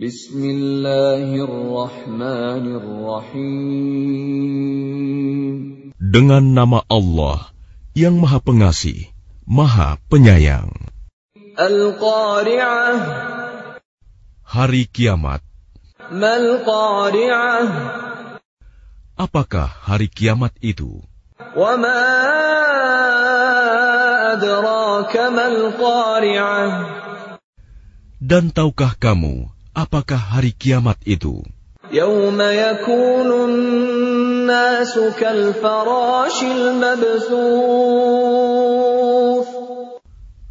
Bismillahirrahmanirrahim. Dengan nama Allah yang Maha Pengasih, Maha Penyayang. Al-Qari'ah. Hari Kiamat. Mal-Qari'ah. Apakah hari kiamat itu? Wa ma adraka mal-Qari'ah. Dan tahukah kamu apakah hari kiamat itu? يوم يكون الناس كالفراش المبثوث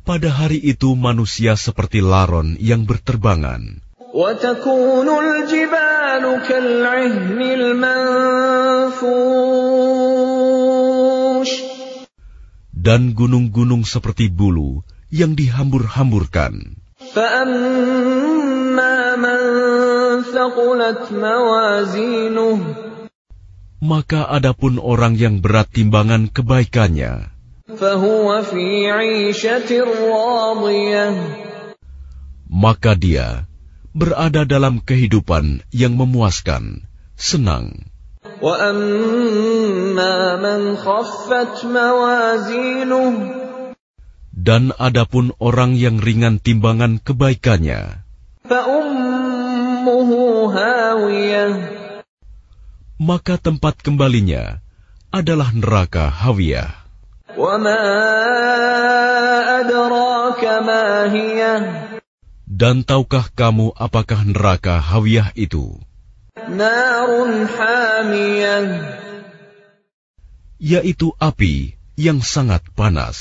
Pada hari itu manusia seperti laron yang berterbangan. وتكون الجبال كالعهن المنفوش Dan gunung-gunung seperti bulu yang dihambur-hamburkan. فأما من ثقلت موازينه Maka adapun orang yang berat timbangan kebaikannya, فهو في عيشة راضية maka dia berada dalam kehidupan yang memuaskan, senang. وأما من خفت موازينه dan adapun orang yang ringan timbangan kebaikannya, maka tempat kembalinya adalah neraka Hawiyah. Dan tahukah kamu apakah neraka Hawiyah itu? Yaitu api yang sangat panas.